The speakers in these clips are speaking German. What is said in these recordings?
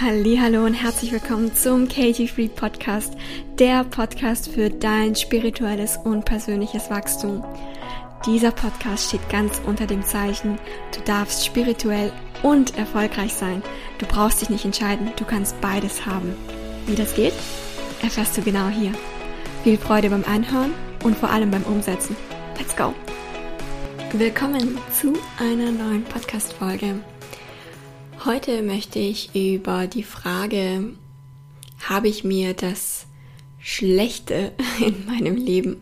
Hallo und herzlich willkommen zum Katie Free Podcast, der Podcast für dein spirituelles und persönliches Wachstum. Dieser Podcast steht ganz unter dem Zeichen, du darfst spirituell und erfolgreich sein. Du brauchst dich nicht entscheiden, du kannst beides haben. Wie das geht, erfährst du genau hier. Viel Freude beim Anhören und vor allem beim Umsetzen. Let's go! Willkommen zu einer neuen Podcast-Folge. Heute möchte ich über die Frage, habe ich mir das Schlechte in meinem Leben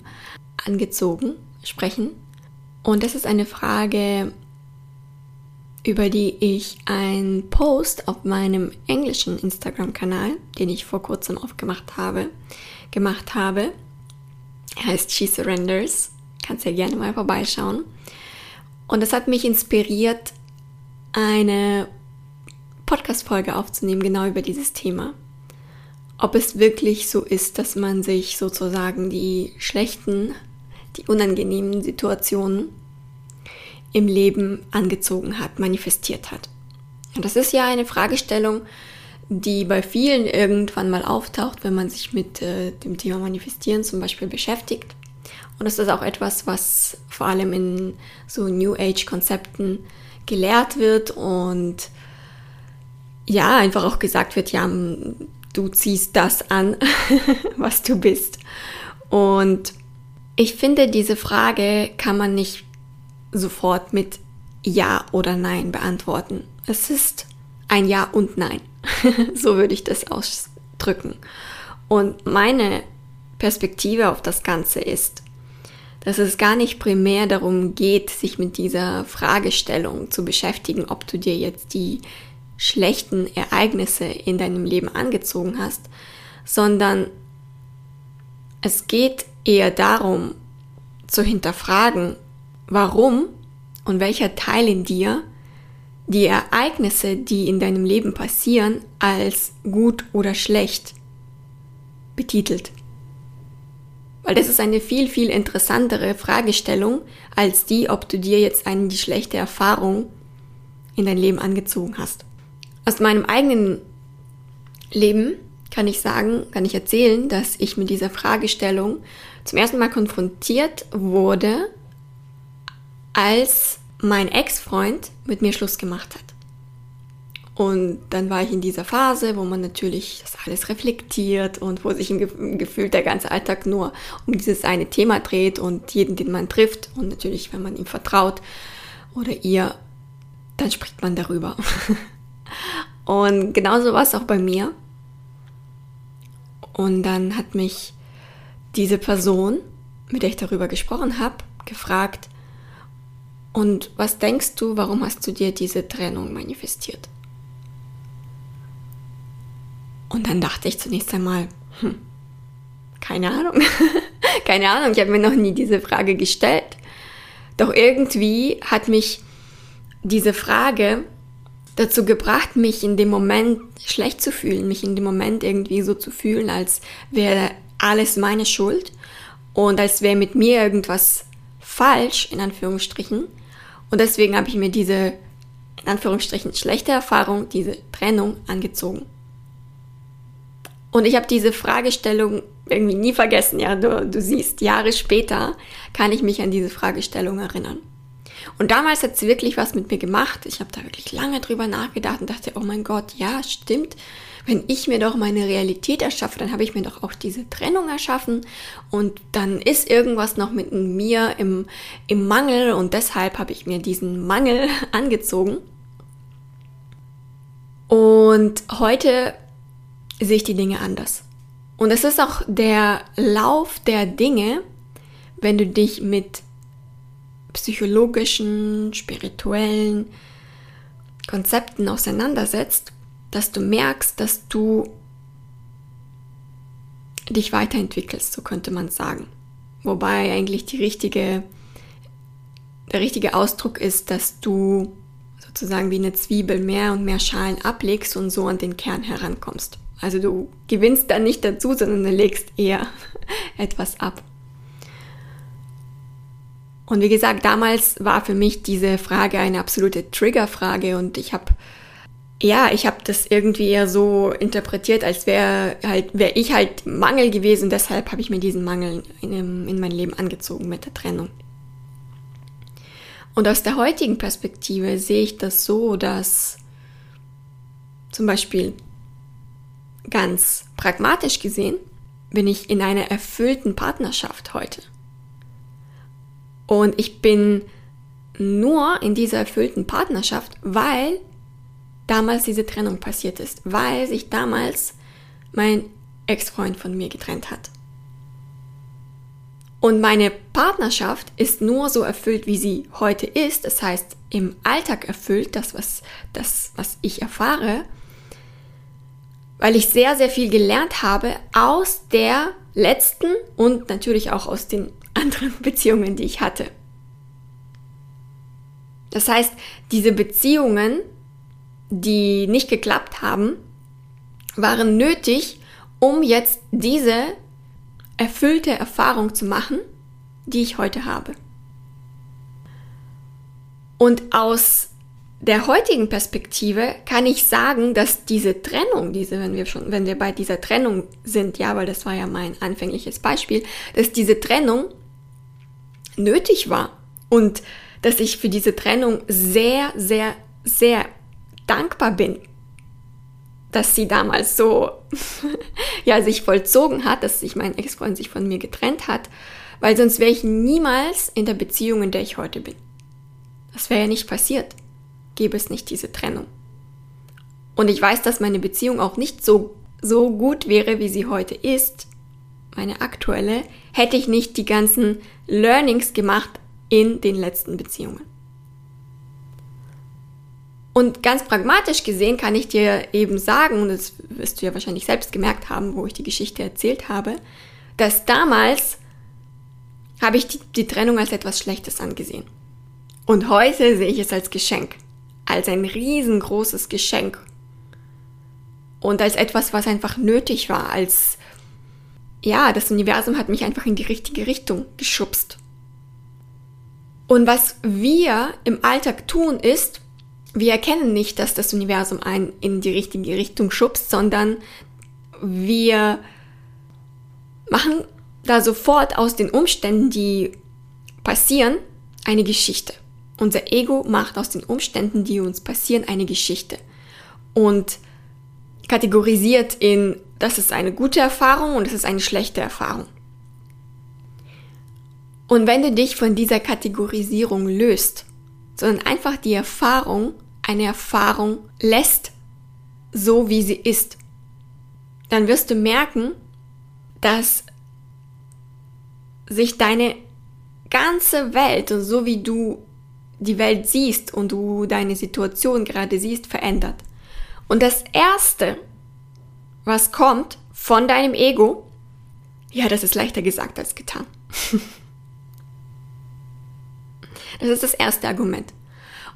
angezogen, sprechen. Und das ist eine Frage, über die ich einen Post auf meinem englischen Instagram-Kanal, den ich vor kurzem aufgemacht habe, gemacht habe. Er heißt She Surrenders. Kannst ja gerne mal vorbeischauen. Und das hat mich inspiriert, eine Podcast-Folge aufzunehmen, genau über dieses Thema. Ob es wirklich so ist, dass man sich sozusagen die schlechten, die unangenehmen Situationen im Leben angezogen hat, manifestiert hat. Und das ist ja eine Fragestellung, die bei vielen irgendwann mal auftaucht, wenn man sich mit äh, dem Thema Manifestieren zum Beispiel beschäftigt. Und das ist auch etwas, was vor allem in so New Age-Konzepten gelehrt wird und ja, einfach auch gesagt wird, ja, du ziehst das an, was du bist. Und ich finde, diese Frage kann man nicht sofort mit Ja oder Nein beantworten. Es ist ein Ja und Nein. so würde ich das ausdrücken. Und meine Perspektive auf das Ganze ist, dass es gar nicht primär darum geht, sich mit dieser Fragestellung zu beschäftigen, ob du dir jetzt die schlechten Ereignisse in deinem Leben angezogen hast, sondern es geht eher darum zu hinterfragen, warum und welcher Teil in dir die Ereignisse, die in deinem Leben passieren, als gut oder schlecht betitelt. Weil das ist eine viel, viel interessantere Fragestellung als die, ob du dir jetzt eine die schlechte Erfahrung in dein Leben angezogen hast. Aus meinem eigenen Leben kann ich sagen, kann ich erzählen, dass ich mit dieser Fragestellung zum ersten Mal konfrontiert wurde, als mein Ex-Freund mit mir Schluss gemacht hat. Und dann war ich in dieser Phase, wo man natürlich das alles reflektiert und wo sich im Gefühl der ganze Alltag nur um dieses eine Thema dreht und jeden, den man trifft und natürlich, wenn man ihm vertraut oder ihr, dann spricht man darüber. Und genauso war es auch bei mir. Und dann hat mich diese Person, mit der ich darüber gesprochen habe, gefragt, und was denkst du, warum hast du dir diese Trennung manifestiert? Und dann dachte ich zunächst einmal, hm, keine Ahnung, keine Ahnung, ich habe mir noch nie diese Frage gestellt. Doch irgendwie hat mich diese Frage dazu gebracht, mich in dem Moment schlecht zu fühlen, mich in dem Moment irgendwie so zu fühlen, als wäre alles meine Schuld und als wäre mit mir irgendwas falsch, in Anführungsstrichen. Und deswegen habe ich mir diese, in Anführungsstrichen, schlechte Erfahrung, diese Trennung angezogen. Und ich habe diese Fragestellung irgendwie nie vergessen, ja. Du, du siehst, Jahre später kann ich mich an diese Fragestellung erinnern. Und damals hat sie wirklich was mit mir gemacht. Ich habe da wirklich lange drüber nachgedacht und dachte, oh mein Gott, ja, stimmt. Wenn ich mir doch meine Realität erschaffe, dann habe ich mir doch auch diese Trennung erschaffen und dann ist irgendwas noch mit mir im, im Mangel und deshalb habe ich mir diesen Mangel angezogen. Und heute sehe ich die Dinge anders. Und es ist auch der Lauf der Dinge, wenn du dich mit psychologischen, spirituellen Konzepten auseinandersetzt, dass du merkst, dass du dich weiterentwickelst, so könnte man sagen. Wobei eigentlich die richtige, der richtige Ausdruck ist, dass du sozusagen wie eine Zwiebel mehr und mehr Schalen ablegst und so an den Kern herankommst. Also du gewinnst dann nicht dazu, sondern du legst eher etwas ab. Und wie gesagt, damals war für mich diese Frage eine absolute Triggerfrage und ich habe ja, ich habe das irgendwie eher so interpretiert, als wäre halt, wäre ich halt Mangel gewesen. Deshalb habe ich mir diesen Mangel in, in mein Leben angezogen mit der Trennung. Und aus der heutigen Perspektive sehe ich das so, dass zum Beispiel ganz pragmatisch gesehen bin ich in einer erfüllten Partnerschaft heute. Und ich bin nur in dieser erfüllten Partnerschaft, weil damals diese Trennung passiert ist, weil sich damals mein Ex-Freund von mir getrennt hat. Und meine Partnerschaft ist nur so erfüllt, wie sie heute ist, das heißt im Alltag erfüllt, das was, das, was ich erfahre, weil ich sehr, sehr viel gelernt habe aus der letzten und natürlich auch aus den anderen Beziehungen, die ich hatte. Das heißt, diese Beziehungen die nicht geklappt haben, waren nötig, um jetzt diese erfüllte Erfahrung zu machen, die ich heute habe. Und aus der heutigen Perspektive kann ich sagen, dass diese Trennung, diese, wenn wir schon, wenn wir bei dieser Trennung sind, ja, weil das war ja mein anfängliches Beispiel, dass diese Trennung nötig war und dass ich für diese Trennung sehr, sehr, sehr dankbar bin, dass sie damals so ja sich vollzogen hat, dass sich mein Ex-Freund sich von mir getrennt hat, weil sonst wäre ich niemals in der Beziehung, in der ich heute bin. Das wäre ja nicht passiert, gäbe es nicht diese Trennung. Und ich weiß, dass meine Beziehung auch nicht so so gut wäre, wie sie heute ist, meine aktuelle, hätte ich nicht die ganzen Learnings gemacht in den letzten Beziehungen. Und ganz pragmatisch gesehen kann ich dir eben sagen, und das wirst du ja wahrscheinlich selbst gemerkt haben, wo ich die Geschichte erzählt habe, dass damals habe ich die, die Trennung als etwas Schlechtes angesehen. Und heute sehe ich es als Geschenk, als ein riesengroßes Geschenk. Und als etwas, was einfach nötig war, als, ja, das Universum hat mich einfach in die richtige Richtung geschubst. Und was wir im Alltag tun, ist, wir erkennen nicht, dass das Universum einen in die richtige Richtung schubst, sondern wir machen da sofort aus den Umständen, die passieren, eine Geschichte. Unser Ego macht aus den Umständen, die uns passieren, eine Geschichte und kategorisiert in, das ist eine gute Erfahrung und das ist eine schlechte Erfahrung. Und wenn du dich von dieser Kategorisierung löst sondern einfach die Erfahrung eine Erfahrung lässt, so wie sie ist. Dann wirst du merken, dass sich deine ganze Welt und so wie du die Welt siehst und du deine Situation gerade siehst, verändert. Und das Erste, was kommt von deinem Ego, ja, das ist leichter gesagt als getan. Das ist das erste Argument.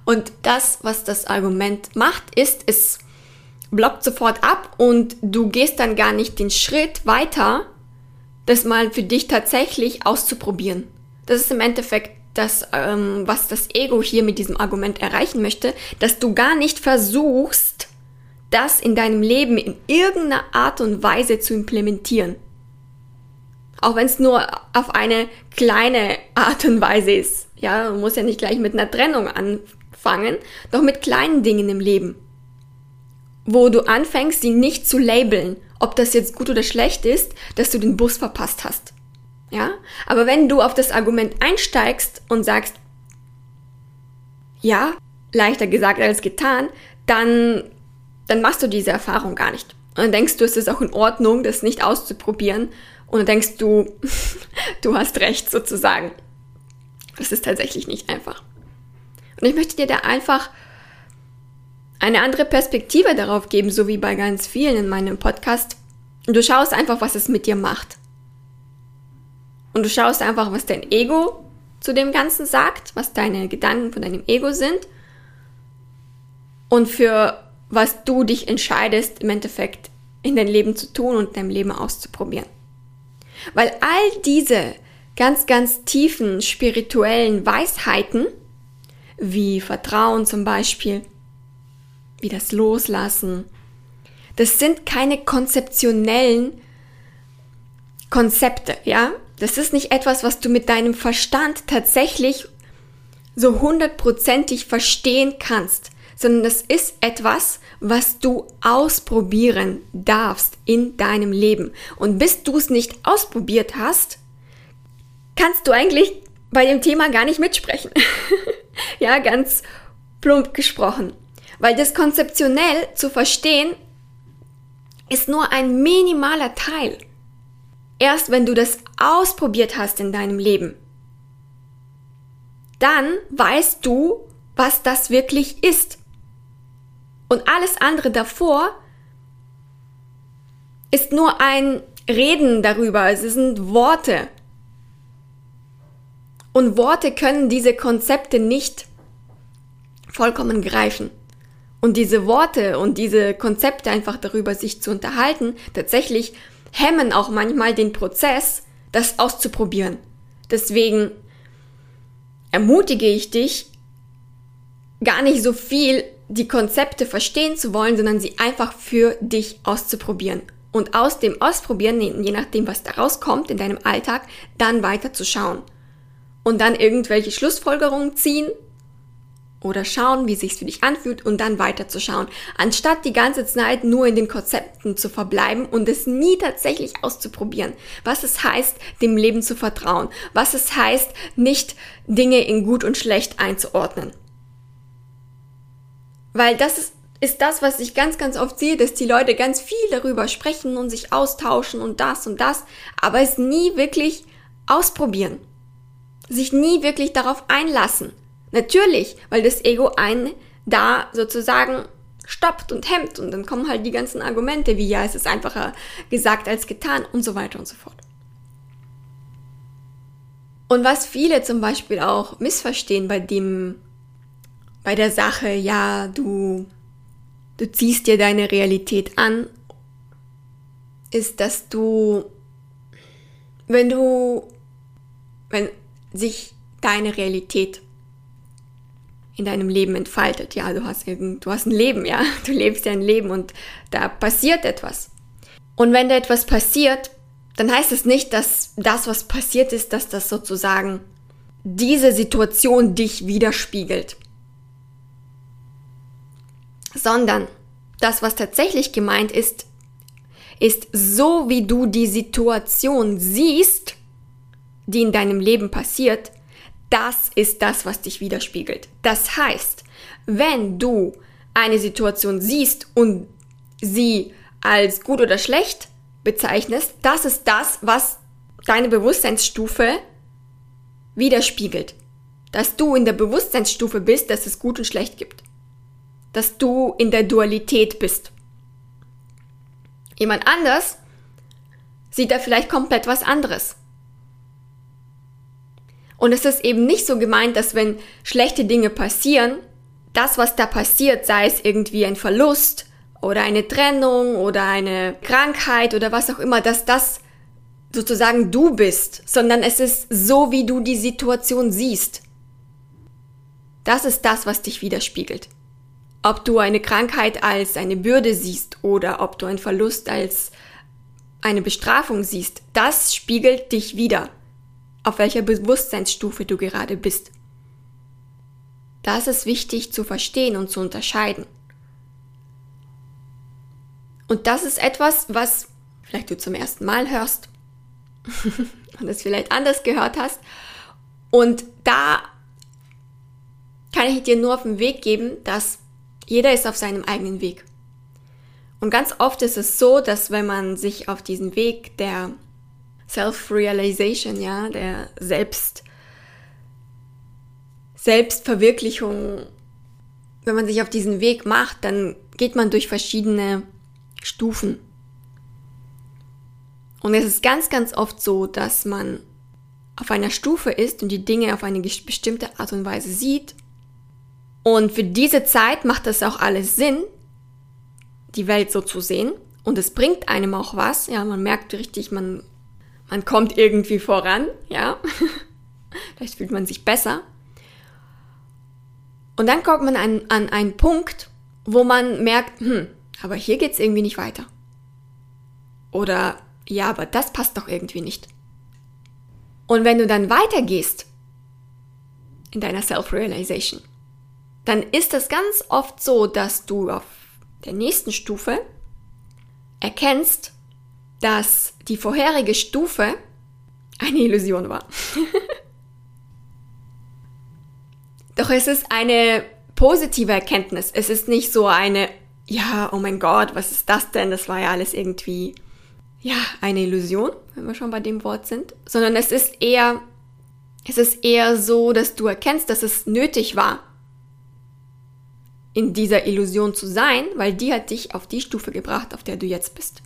Und das, was das Argument macht, ist, es blockt sofort ab und du gehst dann gar nicht den Schritt weiter, das mal für dich tatsächlich auszuprobieren. Das ist im Endeffekt das, ähm, was das Ego hier mit diesem Argument erreichen möchte, dass du gar nicht versuchst, das in deinem Leben in irgendeiner Art und Weise zu implementieren. Auch wenn es nur auf eine kleine Art und Weise ist. Ja, man muss ja nicht gleich mit einer Trennung anfangen, doch mit kleinen Dingen im Leben. Wo du anfängst, sie nicht zu labeln, ob das jetzt gut oder schlecht ist, dass du den Bus verpasst hast. Ja? Aber wenn du auf das Argument einsteigst und sagst, ja, leichter gesagt als getan, dann, dann machst du diese Erfahrung gar nicht. Und dann denkst du, es ist auch in Ordnung, das nicht auszuprobieren und dann denkst du, du hast recht sozusagen. Das ist tatsächlich nicht einfach. Und ich möchte dir da einfach eine andere Perspektive darauf geben, so wie bei ganz vielen in meinem Podcast. Und du schaust einfach, was es mit dir macht. Und du schaust einfach, was dein Ego zu dem Ganzen sagt, was deine Gedanken von deinem Ego sind und für was du dich entscheidest, im Endeffekt in dein Leben zu tun und dein Leben auszuprobieren. Weil all diese ganz, ganz tiefen spirituellen Weisheiten, wie Vertrauen zum Beispiel, wie das Loslassen. Das sind keine konzeptionellen Konzepte, ja? Das ist nicht etwas, was du mit deinem Verstand tatsächlich so hundertprozentig verstehen kannst, sondern das ist etwas, was du ausprobieren darfst in deinem Leben. Und bis du es nicht ausprobiert hast, kannst du eigentlich bei dem Thema gar nicht mitsprechen. ja, ganz plump gesprochen. Weil das konzeptionell zu verstehen ist nur ein minimaler Teil. Erst wenn du das ausprobiert hast in deinem Leben, dann weißt du, was das wirklich ist. Und alles andere davor ist nur ein Reden darüber. Es sind Worte. Und Worte können diese Konzepte nicht vollkommen greifen. Und diese Worte und diese Konzepte einfach darüber sich zu unterhalten, tatsächlich hemmen auch manchmal den Prozess, das auszuprobieren. Deswegen ermutige ich dich, gar nicht so viel die Konzepte verstehen zu wollen, sondern sie einfach für dich auszuprobieren. Und aus dem Ausprobieren, je nachdem, was da rauskommt in deinem Alltag, dann weiter zu schauen. Und dann irgendwelche Schlussfolgerungen ziehen oder schauen, wie sich's für dich anfühlt und dann weiterzuschauen, anstatt die ganze Zeit nur in den Konzepten zu verbleiben und es nie tatsächlich auszuprobieren, was es heißt, dem Leben zu vertrauen, was es heißt, nicht Dinge in gut und schlecht einzuordnen. Weil das ist, ist das, was ich ganz, ganz oft sehe, dass die Leute ganz viel darüber sprechen und sich austauschen und das und das, aber es nie wirklich ausprobieren. Sich nie wirklich darauf einlassen Natürlich, weil das Ego einen da sozusagen stoppt und hemmt und dann kommen halt die ganzen Argumente wie ja, es ist einfacher gesagt als getan und so weiter und so fort. Und was viele zum Beispiel auch missverstehen bei dem, bei der Sache, ja, du, du ziehst dir deine Realität an, ist, dass du, wenn du, wenn sich deine Realität in deinem Leben entfaltet. Ja, du hast irgend, du hast ein Leben, ja, du lebst ja ein Leben und da passiert etwas. Und wenn da etwas passiert, dann heißt es nicht, dass das, was passiert ist, dass das sozusagen diese Situation dich widerspiegelt, sondern das, was tatsächlich gemeint ist, ist so, wie du die Situation siehst, die in deinem Leben passiert, das ist das, was dich widerspiegelt. Das heißt, wenn du eine Situation siehst und sie als gut oder schlecht bezeichnest, das ist das, was deine Bewusstseinsstufe widerspiegelt. Dass du in der Bewusstseinsstufe bist, dass es gut und schlecht gibt. Dass du in der Dualität bist. Jemand anders sieht da vielleicht komplett was anderes. Und es ist eben nicht so gemeint, dass wenn schlechte Dinge passieren, das, was da passiert, sei es irgendwie ein Verlust oder eine Trennung oder eine Krankheit oder was auch immer, dass das sozusagen du bist, sondern es ist so, wie du die Situation siehst. Das ist das, was dich widerspiegelt. Ob du eine Krankheit als eine Bürde siehst oder ob du einen Verlust als eine Bestrafung siehst, das spiegelt dich wieder auf welcher Bewusstseinsstufe du gerade bist. Das ist wichtig zu verstehen und zu unterscheiden. Und das ist etwas, was vielleicht du zum ersten Mal hörst und es vielleicht anders gehört hast. Und da kann ich dir nur auf den Weg geben, dass jeder ist auf seinem eigenen Weg. Und ganz oft ist es so, dass wenn man sich auf diesen Weg der Self-Realization, ja, der Selbst, Selbstverwirklichung. Wenn man sich auf diesen Weg macht, dann geht man durch verschiedene Stufen. Und es ist ganz, ganz oft so, dass man auf einer Stufe ist und die Dinge auf eine bestimmte Art und Weise sieht. Und für diese Zeit macht das auch alles Sinn, die Welt so zu sehen. Und es bringt einem auch was. Ja, man merkt richtig, man man kommt irgendwie voran, ja. Vielleicht fühlt man sich besser. Und dann kommt man an, an einen Punkt, wo man merkt, hm, aber hier geht's irgendwie nicht weiter. Oder ja, aber das passt doch irgendwie nicht. Und wenn du dann weitergehst in deiner Self-Realization, dann ist es ganz oft so, dass du auf der nächsten Stufe erkennst, dass die vorherige Stufe eine Illusion war. Doch es ist eine positive Erkenntnis. Es ist nicht so eine, ja, oh mein Gott, was ist das denn? Das war ja alles irgendwie, ja, eine Illusion, wenn wir schon bei dem Wort sind. Sondern es ist eher, es ist eher so, dass du erkennst, dass es nötig war, in dieser Illusion zu sein, weil die hat dich auf die Stufe gebracht, auf der du jetzt bist.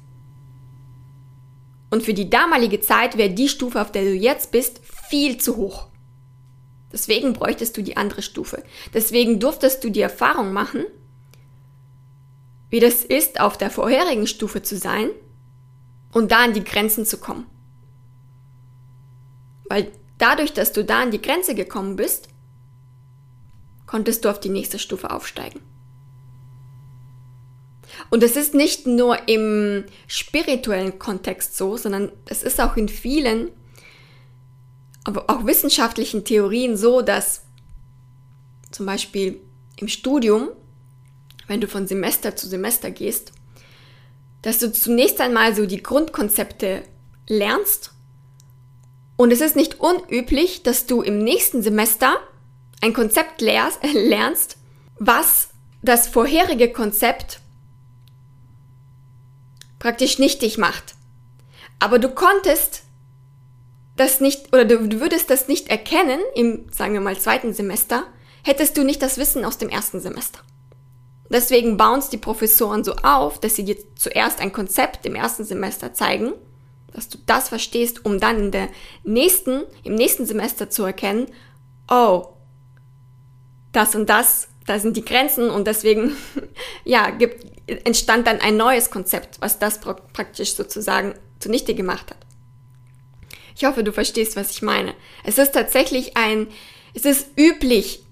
Und für die damalige Zeit wäre die Stufe, auf der du jetzt bist, viel zu hoch. Deswegen bräuchtest du die andere Stufe. Deswegen durftest du die Erfahrung machen, wie das ist, auf der vorherigen Stufe zu sein und da an die Grenzen zu kommen. Weil dadurch, dass du da an die Grenze gekommen bist, konntest du auf die nächste Stufe aufsteigen. Und es ist nicht nur im spirituellen Kontext so, sondern es ist auch in vielen, aber auch wissenschaftlichen Theorien so, dass zum Beispiel im Studium, wenn du von Semester zu Semester gehst, dass du zunächst einmal so die Grundkonzepte lernst. Und es ist nicht unüblich, dass du im nächsten Semester ein Konzept lernst, was das vorherige Konzept praktisch nichtig macht. Aber du konntest das nicht, oder du, würdest das nicht erkennen im, sagen wir mal, zweiten Semester, hättest du nicht das Wissen aus dem ersten Semester. Deswegen bauen es die Professoren so auf, dass sie dir zuerst ein Konzept im ersten Semester zeigen, dass du das verstehst, um dann in der nächsten, im nächsten Semester zu erkennen, oh, das und das, da sind die Grenzen und deswegen, ja, gibt, entstand dann ein neues Konzept, was das praktisch sozusagen zunichte gemacht hat. Ich hoffe, du verstehst, was ich meine. Es ist tatsächlich ein, es ist üblich,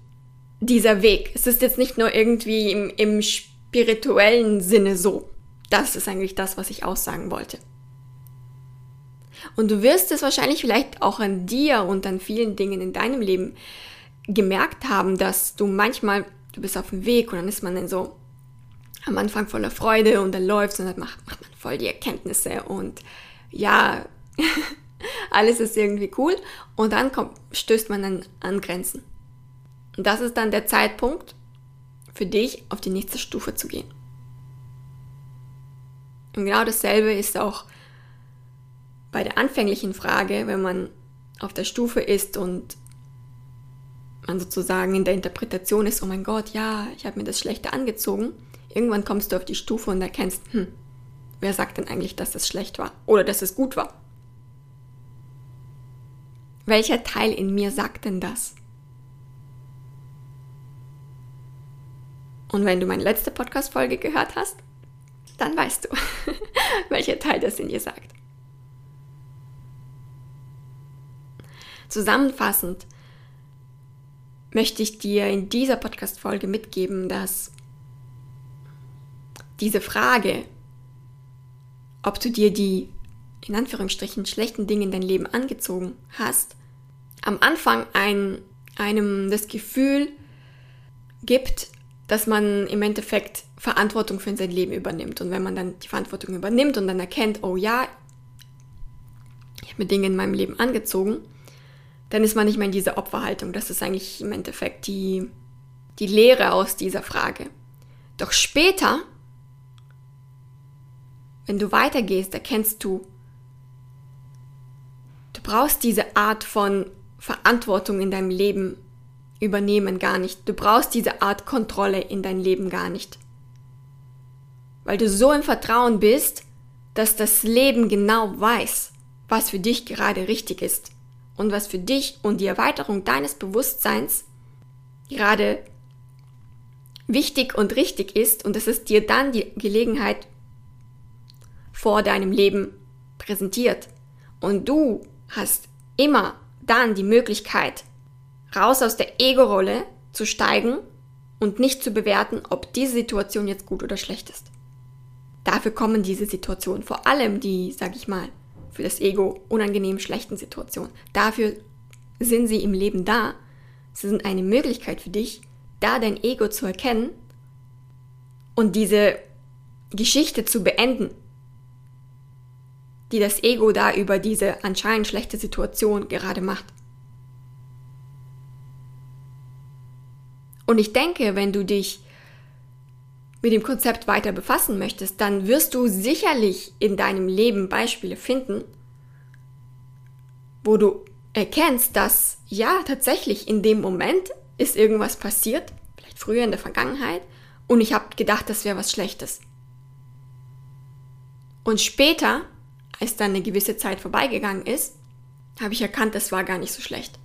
dieser Weg. Es ist jetzt nicht nur irgendwie im, im spirituellen Sinne so. Das ist eigentlich das, was ich aussagen wollte. Und du wirst es wahrscheinlich vielleicht auch an dir und an vielen Dingen in deinem Leben gemerkt haben, dass du manchmal, du bist auf dem Weg und dann ist man dann so am Anfang voller Freude und dann läuft und dann macht, macht man voll die Erkenntnisse und ja, alles ist irgendwie cool und dann kommt, stößt man dann an Grenzen. Und das ist dann der Zeitpunkt für dich, auf die nächste Stufe zu gehen. Und genau dasselbe ist auch bei der anfänglichen Frage, wenn man auf der Stufe ist und man sozusagen in der Interpretation ist, oh mein Gott, ja, ich habe mir das Schlechte angezogen. Irgendwann kommst du auf die Stufe und erkennst, hm, wer sagt denn eigentlich, dass es schlecht war oder dass es gut war? Welcher Teil in mir sagt denn das? Und wenn du meine letzte Podcast-Folge gehört hast, dann weißt du, welcher Teil das in dir sagt. Zusammenfassend möchte ich dir in dieser Podcast-Folge mitgeben, dass diese Frage, ob du dir die in Anführungsstrichen schlechten Dinge in dein Leben angezogen hast, am Anfang ein, einem das Gefühl gibt, dass man im Endeffekt Verantwortung für sein Leben übernimmt. Und wenn man dann die Verantwortung übernimmt und dann erkennt, oh ja, ich habe mir Dinge in meinem Leben angezogen, dann ist man nicht mehr in dieser Opferhaltung. Das ist eigentlich im Endeffekt die, die Lehre aus dieser Frage. Doch später, wenn du weitergehst, erkennst du, du brauchst diese Art von Verantwortung in deinem Leben übernehmen gar nicht. Du brauchst diese Art Kontrolle in dein Leben gar nicht. Weil du so im Vertrauen bist, dass das Leben genau weiß, was für dich gerade richtig ist und was für dich und die Erweiterung deines Bewusstseins gerade wichtig und richtig ist und dass es dir dann die Gelegenheit vor deinem Leben präsentiert. Und du hast immer dann die Möglichkeit, raus aus der Ego-Rolle zu steigen und nicht zu bewerten, ob diese Situation jetzt gut oder schlecht ist. Dafür kommen diese Situationen, vor allem die, sag ich mal, für das Ego unangenehm schlechten Situationen. Dafür sind sie im Leben da. Sie sind eine Möglichkeit für dich, da dein Ego zu erkennen und diese Geschichte zu beenden, die das Ego da über diese anscheinend schlechte Situation gerade macht. Und ich denke, wenn du dich mit dem Konzept weiter befassen möchtest, dann wirst du sicherlich in deinem Leben Beispiele finden, wo du erkennst, dass ja, tatsächlich in dem Moment ist irgendwas passiert, vielleicht früher in der Vergangenheit, und ich habe gedacht, das wäre was Schlechtes. Und später, als dann eine gewisse Zeit vorbeigegangen ist, habe ich erkannt, das war gar nicht so schlecht.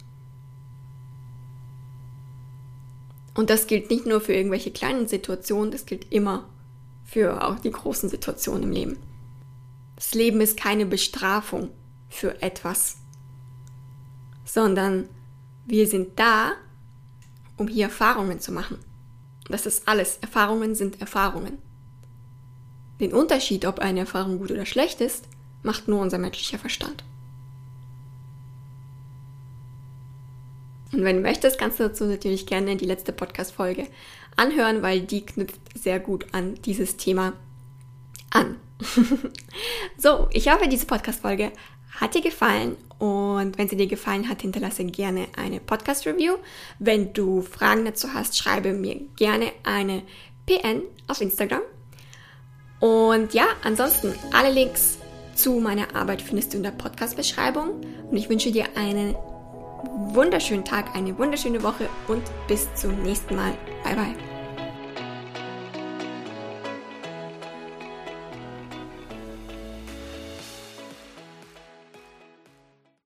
Und das gilt nicht nur für irgendwelche kleinen Situationen, das gilt immer für auch die großen Situationen im Leben. Das Leben ist keine Bestrafung für etwas, sondern wir sind da, um hier Erfahrungen zu machen. Das ist alles. Erfahrungen sind Erfahrungen. Den Unterschied, ob eine Erfahrung gut oder schlecht ist, macht nur unser menschlicher Verstand. Und wenn du möchtest, kannst du dazu natürlich gerne die letzte Podcast-Folge anhören, weil die knüpft sehr gut an dieses Thema an. so, ich hoffe, diese Podcast-Folge hat dir gefallen und wenn sie dir gefallen hat, hinterlasse gerne eine Podcast-Review. Wenn du Fragen dazu hast, schreibe mir gerne eine PN auf Instagram. Und ja, ansonsten alle Links zu meiner Arbeit findest du in der Podcast-Beschreibung und ich wünsche dir einen wunderschönen Tag, eine wunderschöne Woche und bis zum nächsten Mal. Bye bye.